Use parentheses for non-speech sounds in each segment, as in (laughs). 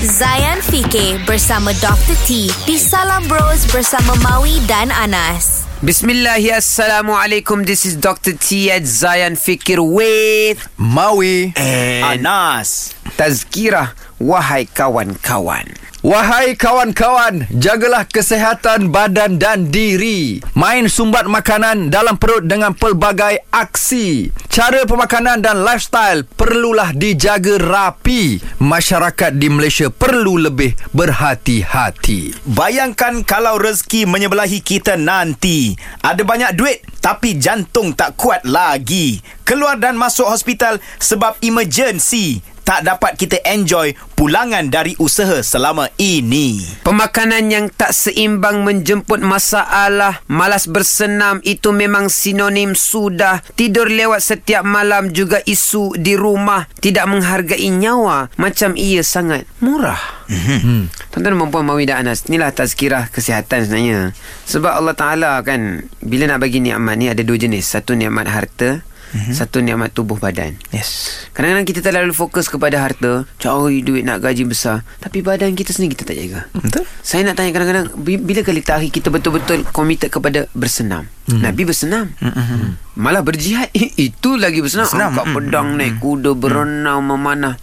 Zayan Fikir bersama Dr. T di Salam Bros bersama Maui dan Anas. Bismillah, Assalamualaikum. This is Dr. T at Zayan Fikir with Maui and Anas. Tazkirah. Wahai kawan-kawan. Wahai kawan-kawan Jagalah kesihatan badan dan diri Main sumbat makanan dalam perut dengan pelbagai aksi Cara pemakanan dan lifestyle Perlulah dijaga rapi Masyarakat di Malaysia perlu lebih berhati-hati Bayangkan kalau rezeki menyebelahi kita nanti. Ada banyak duit tapi jantung tak kuat lagi. Keluar dan masuk hospital sebab emergency. Tak dapat kita enjoy pulangan dari usaha selama ini. Pemakanan yang tak seimbang menjemput masalah. Malas bersenam itu memang sinonim sudah. Tidur lewat setiap malam juga isu di rumah. Tidak menghargai nyawa. Macam ia sangat murah. Hmm. Tuan-tuan dan puan Mawi dan Anas Inilah tazkirah kesihatan sebenarnya Sebab Allah Ta'ala kan Bila nak bagi nikmat ni Ada dua jenis Satu nikmat harta mm-hmm. Satu nikmat tubuh badan Yes. Kadang-kadang kita terlalu fokus kepada harta Cari duit nak gaji besar Tapi badan kita sendiri kita tak jaga Betul? Saya nak tanya kadang-kadang bi- Bila kali terakhir kita betul-betul Committed kepada bersenam mm. Nabi bersenam mm-hmm. Malah berjihad (laughs) Itu lagi bersenam, Bersenam, Angkat mm, pedang naik kuda Berenang memanah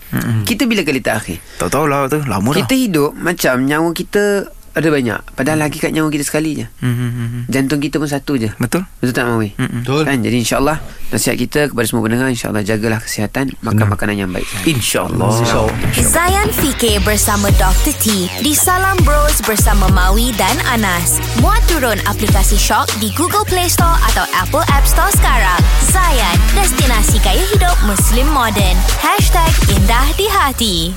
Kita bila kali terakhir Tahu-tahu lah tu. Lama dah. Kita hidup macam nyawa kita ada banyak Padahal lagi kat nyawa kita sekali je Hmm, Jantung kita pun satu je Betul? Betul tak Mawi? Betul. Kan? Jadi insyaAllah Nasihat kita kepada semua pendengar InsyaAllah jagalah kesihatan Makan makanan yang baik InsyaAllah. Zayan Fikir bersama Dr. T di Salam Bros bersama Maui dan Anas. Muat turun aplikasi Shock di Google Play Store atau Apple App Store sekarang. Zayan, destinasi gaya hidup Muslim modern. #IndahDiHati